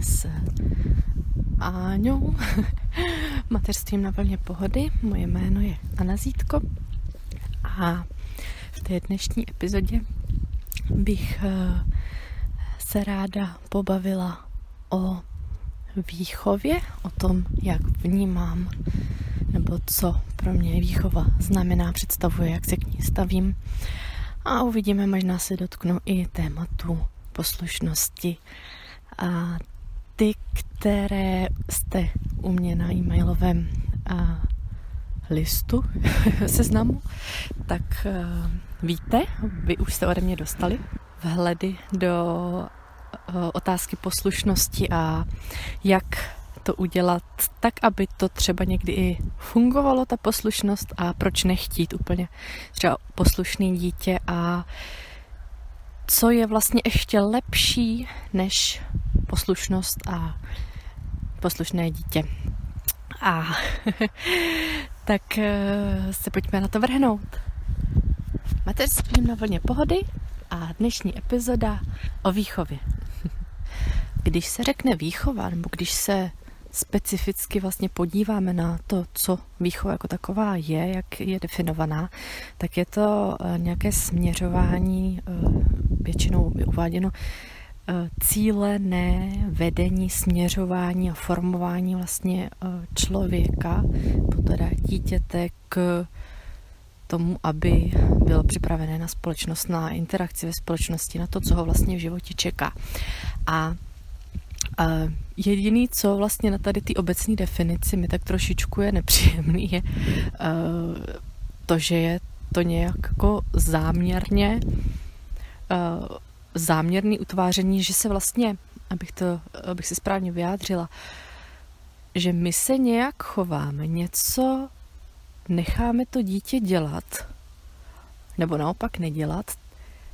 s Áňou, mateřstvím na vlně pohody. Moje jméno je Anna Zítko a v té dnešní epizodě bych eh, se ráda pobavila o výchově, o tom, jak vnímám, nebo co pro mě výchova znamená, představuje, jak se k ní stavím. A uvidíme, možná se dotknu i tématu poslušnosti. A ty, které jste u mě na e-mailovém a, listu seznamu, tak a, víte, vy už jste ode mě dostali vhledy do a, otázky poslušnosti a jak to udělat tak, aby to třeba někdy i fungovalo, ta poslušnost a proč nechtít úplně třeba poslušný dítě a co je vlastně ještě lepší než poslušnost a poslušné dítě. A tak eh, se pojďme na to vrhnout. Mateřstvím na vlně pohody a dnešní epizoda o výchově. Když se řekne výchova, nebo když se specificky vlastně podíváme na to, co výchova jako taková je, jak je definovaná, tak je to eh, nějaké směřování, eh, většinou uváděno, cílené vedení, směřování a formování vlastně člověka, teda dítěte k tomu, aby byl připravené na společnost, na interakci ve společnosti, na to, co ho vlastně v životě čeká. A a jediný, co vlastně na tady ty obecné definici mi tak trošičku je nepříjemný, je uh, to, že je to nějak jako záměrně uh, záměrný utváření, že se vlastně, abych, to, abych se správně vyjádřila, že my se nějak chováme, něco necháme to dítě dělat, nebo naopak nedělat,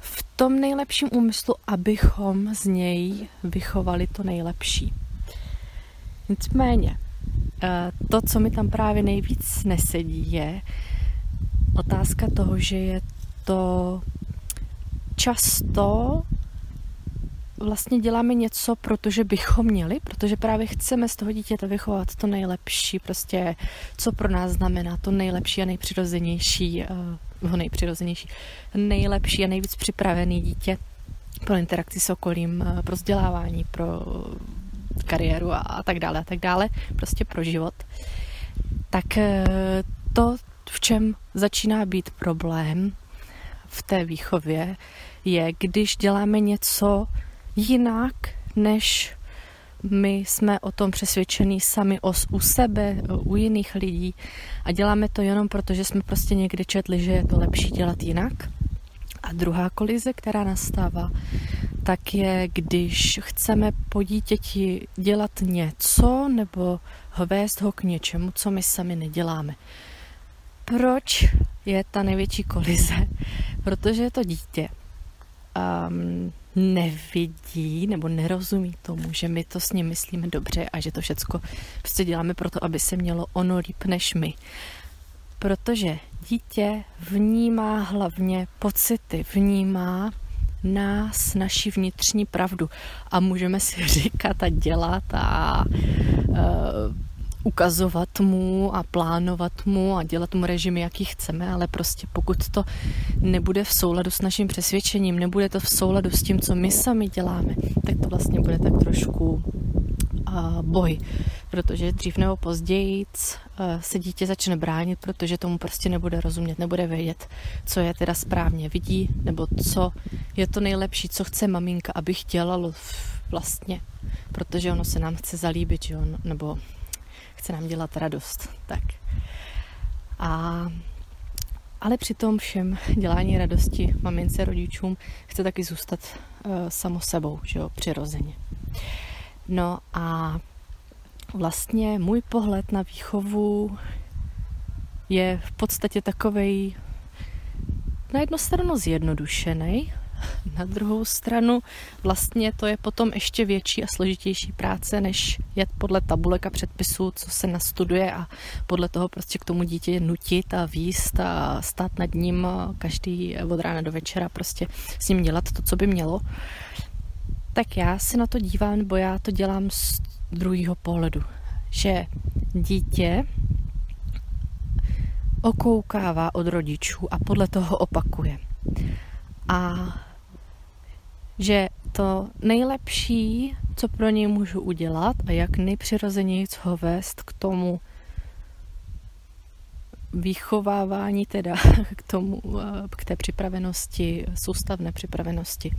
v tom nejlepším úmyslu, abychom z něj vychovali to nejlepší. Nicméně, eh, to, co mi tam právě nejvíc nesedí, je otázka toho, že je to často vlastně děláme něco, protože bychom měli, protože právě chceme z toho dítěte vychovat to nejlepší, prostě co pro nás znamená to nejlepší a nejpřirozenější, uh, nejpřirozenější, nejlepší a nejvíc připravený dítě pro interakci s okolím, uh, pro vzdělávání, pro kariéru a, a tak dále a tak dále, prostě pro život. Tak uh, to, v čem začíná být problém v té výchově, je, když děláme něco, jinak, než my jsme o tom přesvědčení sami os, u sebe, u jiných lidí a děláme to jenom proto, že jsme prostě někdy četli, že je to lepší dělat jinak. A druhá kolize, která nastává, tak je, když chceme po dítěti dělat něco nebo vést ho k něčemu, co my sami neděláme. Proč je ta největší kolize? Protože to dítě. Um, nevidí nebo nerozumí tomu, že my to s ním myslíme dobře a že to všecko prostě děláme proto, aby se mělo ono líp než my. Protože dítě vnímá hlavně pocity, vnímá nás, naši vnitřní pravdu a můžeme si říkat a dělat a uh, ukazovat mu a plánovat mu a dělat mu režimy, jaký chceme, ale prostě pokud to nebude v souladu s naším přesvědčením, nebude to v souladu s tím, co my sami děláme, tak to vlastně bude tak trošku uh, boj, protože dřív nebo později uh, se dítě začne bránit, protože tomu prostě nebude rozumět, nebude vědět, co je teda správně vidí, nebo co je to nejlepší, co chce maminka, abych dělalo vlastně, protože ono se nám chce zalíbit, jo? nebo chce nám dělat radost. Tak. A, ale při tom všem dělání radosti mamince, rodičům chce taky zůstat uh, samo sebou, že jo, přirozeně. No a vlastně můj pohled na výchovu je v podstatě takovej na jednu stranu zjednodušený, na druhou stranu vlastně to je potom ještě větší a složitější práce, než jet podle tabulek a předpisů, co se nastuduje a podle toho prostě k tomu dítě nutit a výst a stát nad ním každý od rána do večera prostě s ním dělat to, co by mělo. tak já se na to dívám, nebo já to dělám z druhého pohledu, že dítě okoukává od rodičů a podle toho opakuje. A že to nejlepší, co pro něj můžu udělat a jak nejpřirozeněji ho vést k tomu vychovávání, teda k tomu, eh, k té připravenosti, soustavné připravenosti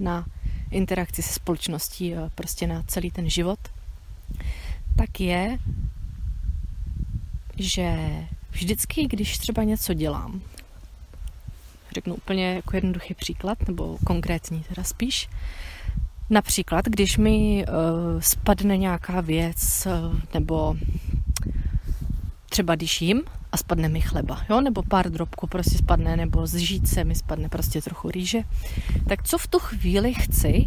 na interakci se společností, eh, prostě na celý ten život, tak je, že vždycky, když třeba něco dělám, řeknu úplně jako jednoduchý příklad, nebo konkrétní teda spíš, například, když mi uh, spadne nějaká věc, uh, nebo třeba když jim a spadne mi chleba, jo, nebo pár drobků prostě spadne, nebo z žíce mi spadne prostě trochu rýže, tak co v tu chvíli chci,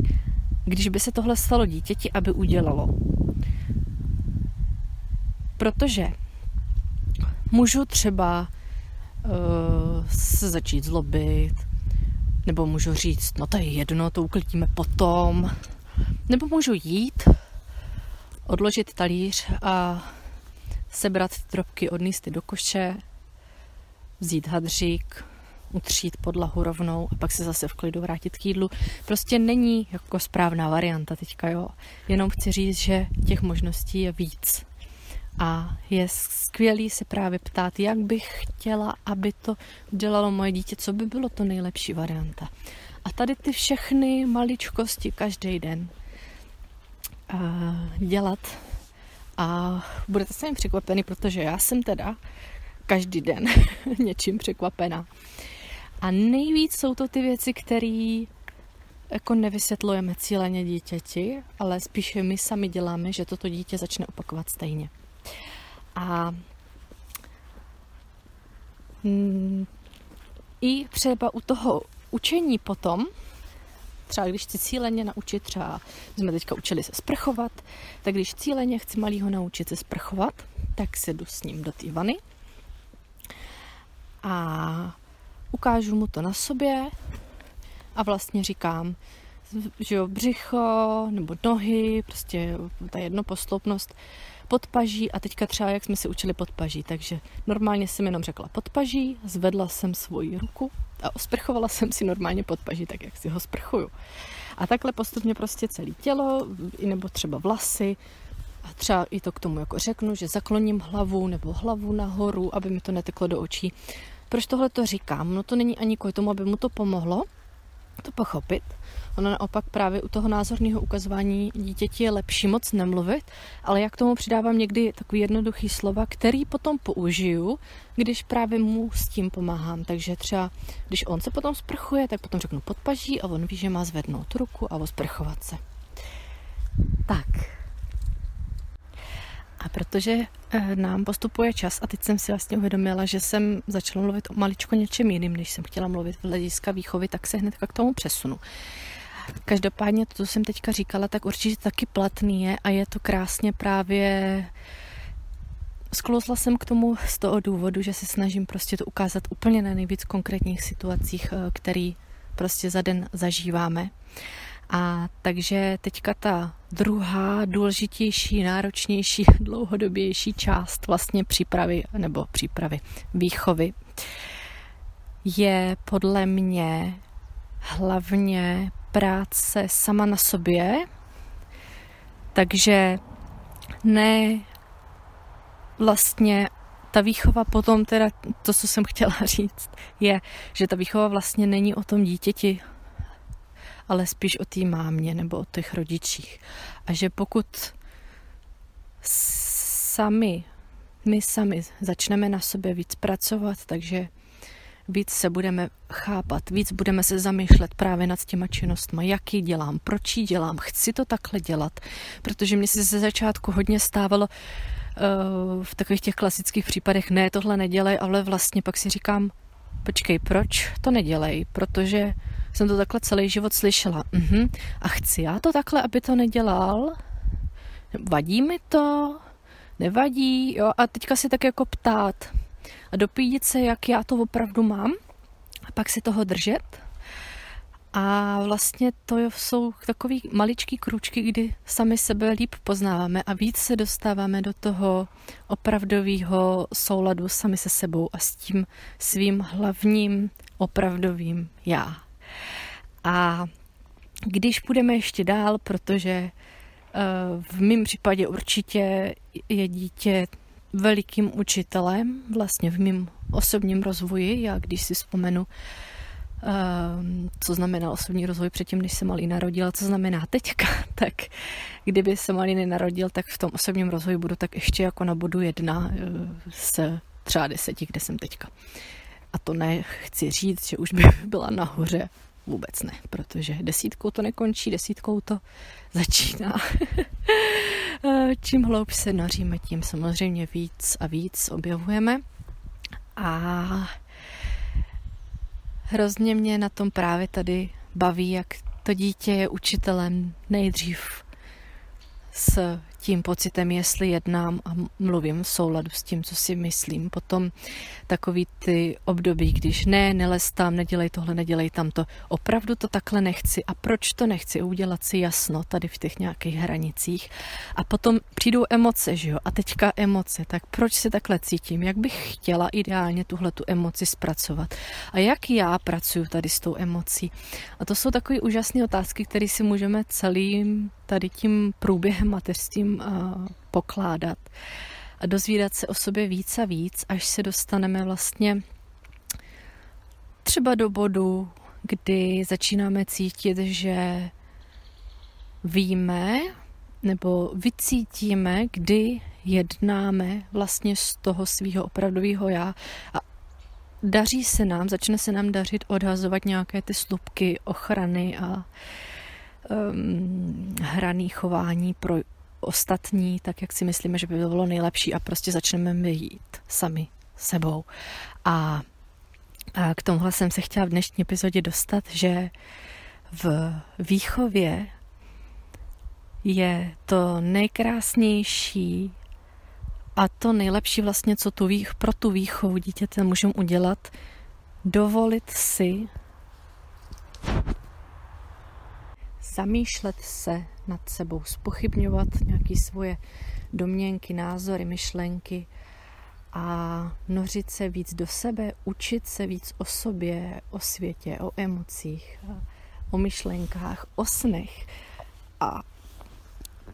když by se tohle stalo dítěti, aby udělalo? Protože můžu třeba se začít zlobit, nebo můžu říct, no to je jedno, to uklidíme potom, nebo můžu jít, odložit talíř a sebrat drobky, odníst do koše, vzít hadřík, utřít podlahu rovnou a pak se zase v klidu vrátit k jídlu. Prostě není jako správná varianta teďka, jo. Jenom chci říct, že těch možností je víc. A je skvělý se právě ptát, jak bych chtěla, aby to dělalo moje dítě, co by bylo to nejlepší varianta. A tady ty všechny maličkosti každý den dělat a budete se mi překvapený, protože já jsem teda každý den něčím překvapená. A nejvíc jsou to ty věci, které jako nevysvětlujeme cíleně dítěti, ale spíše my sami děláme, že toto dítě začne opakovat stejně. A mm, i třeba u toho učení potom, třeba když chci cíleně naučit, třeba jsme teďka učili se sprchovat, tak když cíleně chci malýho naučit se sprchovat, tak se jdu s ním do té vany a ukážu mu to na sobě a vlastně říkám, že jo, břicho nebo nohy, prostě ta jednoposloupnost, podpaží a teďka třeba, jak jsme si učili podpaží, takže normálně jsem jenom řekla podpaží, zvedla jsem svoji ruku a osprchovala jsem si normálně podpaží, tak jak si ho sprchuju. A takhle postupně prostě celé tělo, nebo třeba vlasy, a třeba i to k tomu jako řeknu, že zakloním hlavu nebo hlavu nahoru, aby mi to neteklo do očí. Proč tohle to říkám? No to není ani kvůli tomu, aby mu to pomohlo to pochopit, Ono naopak právě u toho názorného ukazování dítěti je lepší moc nemluvit, ale jak tomu přidávám někdy takový jednoduchý slova, který potom použiju, když právě mu s tím pomáhám. Takže třeba, když on se potom sprchuje, tak potom řeknu podpaží a on ví, že má zvednout ruku a osprchovat se. Tak, a protože eh, nám postupuje čas a teď jsem si vlastně uvědomila, že jsem začala mluvit o maličko něčem jiným, než jsem chtěla mluvit v hlediska výchovy, tak se hned k tomu přesunu. Každopádně to, co jsem teďka říkala, tak určitě taky platný je a je to krásně právě Sklouzla jsem k tomu z toho důvodu, že se snažím prostě to ukázat úplně na nejvíc konkrétních situacích, eh, který prostě za den zažíváme. A takže teďka ta druhá důležitější, náročnější, dlouhodobější část vlastně přípravy nebo přípravy výchovy je podle mě hlavně práce sama na sobě, takže ne vlastně ta výchova potom, teda to, co jsem chtěla říct, je, že ta výchova vlastně není o tom dítěti, ale spíš o té mámě nebo o těch rodičích. A že pokud sami, my sami začneme na sobě víc pracovat, takže víc se budeme chápat, víc budeme se zamýšlet právě nad těma činnostmi, jak ji dělám, proč ji dělám, chci to takhle dělat, protože mě se ze začátku hodně stávalo uh, v takových těch klasických případech, ne, tohle nedělej, ale vlastně pak si říkám, počkej, proč to nedělej, protože jsem to takhle celý život slyšela. Uh-huh. A chci já to takhle, aby to nedělal? Vadí mi to? Nevadí? Jo? A teďka si tak jako ptát a dopídit se, jak já to opravdu mám a pak si toho držet A vlastně to jsou takový maličký kručky, kdy sami sebe líp poznáváme a víc se dostáváme do toho opravdového souladu sami se sebou a s tím svým hlavním opravdovým já. A když půjdeme ještě dál, protože eh, v mém případě určitě je dítě velikým učitelem vlastně v mém osobním rozvoji. Já když si vzpomenu, Ehm, co znamená osobní rozvoj předtím, než se malý narodil, co znamená teďka, tak kdyby se malý nenarodil, tak v tom osobním rozvoji budu tak ještě jako na bodu jedna z eh, třeba deseti, kde jsem teďka. A to nechci říct, že už by byla nahoře, vůbec ne, protože desítkou to nekončí, desítkou to začíná. Eh, čím hloub se noříme, tím samozřejmě víc a víc objevujeme. A hrozně mě na tom právě tady baví, jak to dítě je učitelem nejdřív s tím pocitem, jestli jednám a mluvím v souladu s tím, co si myslím. Potom takový ty období, když ne, nelez tam, nedělej tohle, nedělej tamto. Opravdu to takhle nechci. A proč to nechci? Udělat si jasno tady v těch nějakých hranicích. A potom přijdou emoce, že jo? A teďka emoce. Tak proč se takhle cítím? Jak bych chtěla ideálně tuhle tu emoci zpracovat? A jak já pracuji tady s tou emocí? A to jsou takové úžasné otázky, které si můžeme celým tady tím průběhem mateřstvím uh, pokládat a dozvídat se o sobě víc a víc, až se dostaneme vlastně třeba do bodu, kdy začínáme cítit, že víme nebo vycítíme, kdy jednáme vlastně z toho svého opravdového já. A daří se nám, začne se nám dařit odhazovat nějaké ty slupky ochrany a um, hraný chování pro ostatní, tak jak si myslíme, že by bylo nejlepší a prostě začneme jít sami sebou. A, k tomuhle jsem se chtěla v dnešní epizodě dostat, že v výchově je to nejkrásnější a to nejlepší vlastně, co tu vých, pro tu výchovu dítěte můžeme udělat, dovolit si zamýšlet se nad sebou, spochybňovat nějaké svoje domněnky, názory, myšlenky a nořit se víc do sebe, učit se víc o sobě, o světě, o emocích, o myšlenkách, o snech a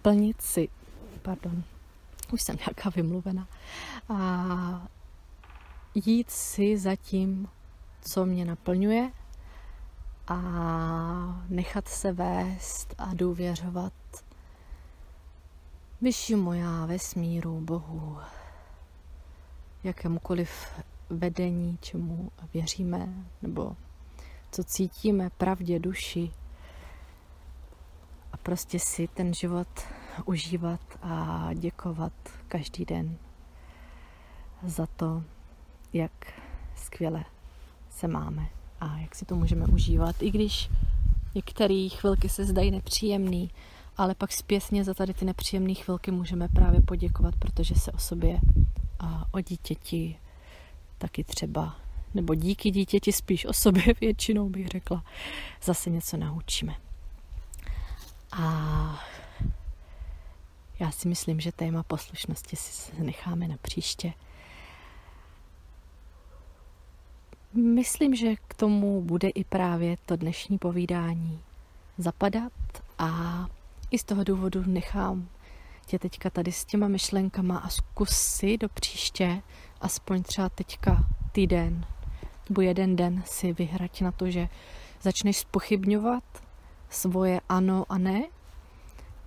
plnit si, pardon, už jsem nějaká vymluvena, a jít si za tím, co mě naplňuje a nechat se vést a důvěřovat vyššímu já, vesmíru, Bohu, jakémukoliv vedení, čemu věříme, nebo co cítíme, pravdě, duši. A prostě si ten život užívat a děkovat každý den za to, jak skvěle se máme a jak si to můžeme užívat, i když některé chvilky se zdají nepříjemný, ale pak zpětně za tady ty nepříjemné chvilky můžeme právě poděkovat, protože se o sobě a o dítěti taky třeba, nebo díky dítěti spíš o sobě většinou bych řekla, zase něco naučíme. A já si myslím, že téma poslušnosti si necháme na příště. Myslím, že k tomu bude i právě to dnešní povídání zapadat a i z toho důvodu nechám tě teďka tady s těma myšlenkama a zkus si do příště, aspoň třeba teďka týden nebo jeden den si vyhrať na to, že začneš spochybňovat svoje ano a ne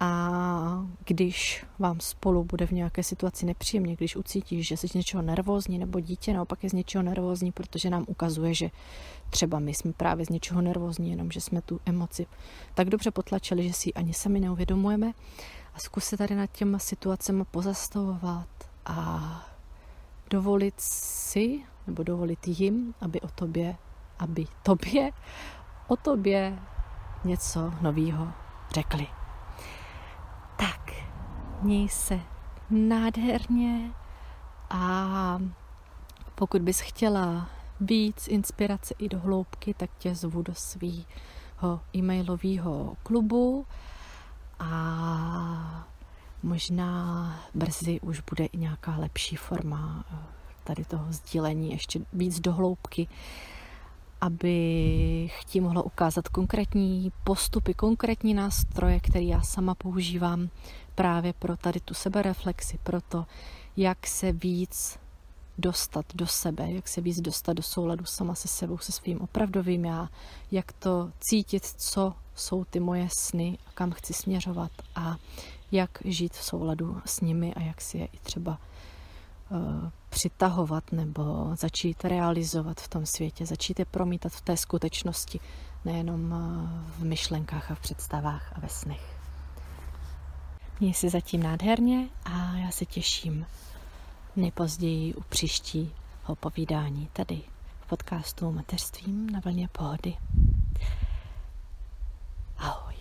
a když vám spolu bude v nějaké situaci nepříjemně, když ucítíš, že jsi z něčeho nervózní, nebo dítě naopak je z něčeho nervózní, protože nám ukazuje, že třeba my jsme právě z něčeho nervózní, jenom že jsme tu emoci tak dobře potlačili, že si ji ani sami neuvědomujeme. A zkus se tady nad těma situacemi pozastavovat a dovolit si, nebo dovolit jim, aby o tobě, aby tobě, o tobě něco nového řekli. Tak, měj se nádherně a pokud bys chtěla víc inspirace i do hloubky, tak tě zvu do svého e-mailového klubu a možná brzy už bude i nějaká lepší forma eh, tady toho sdílení, ještě víc dohloubky, abych ti mohla ukázat konkrétní postupy, konkrétní nástroje, které já sama používám právě pro tady tu sebereflexi, pro to, jak se víc dostat do sebe, jak se víc dostat do souladu sama se sebou, se svým opravdovým já, jak to cítit, co jsou ty moje sny a kam chci směřovat a jak žít v souladu s nimi a jak si je i třeba Eh, přitahovat nebo začít realizovat v tom světě, začít je promítat v té skutečnosti, nejenom eh, v myšlenkách a v představách a ve snech. Měj si zatím nádherně a já se těším nejpozději u příštího povídání tady v podcastu Mateřstvím na vlně pohody. Ahoj.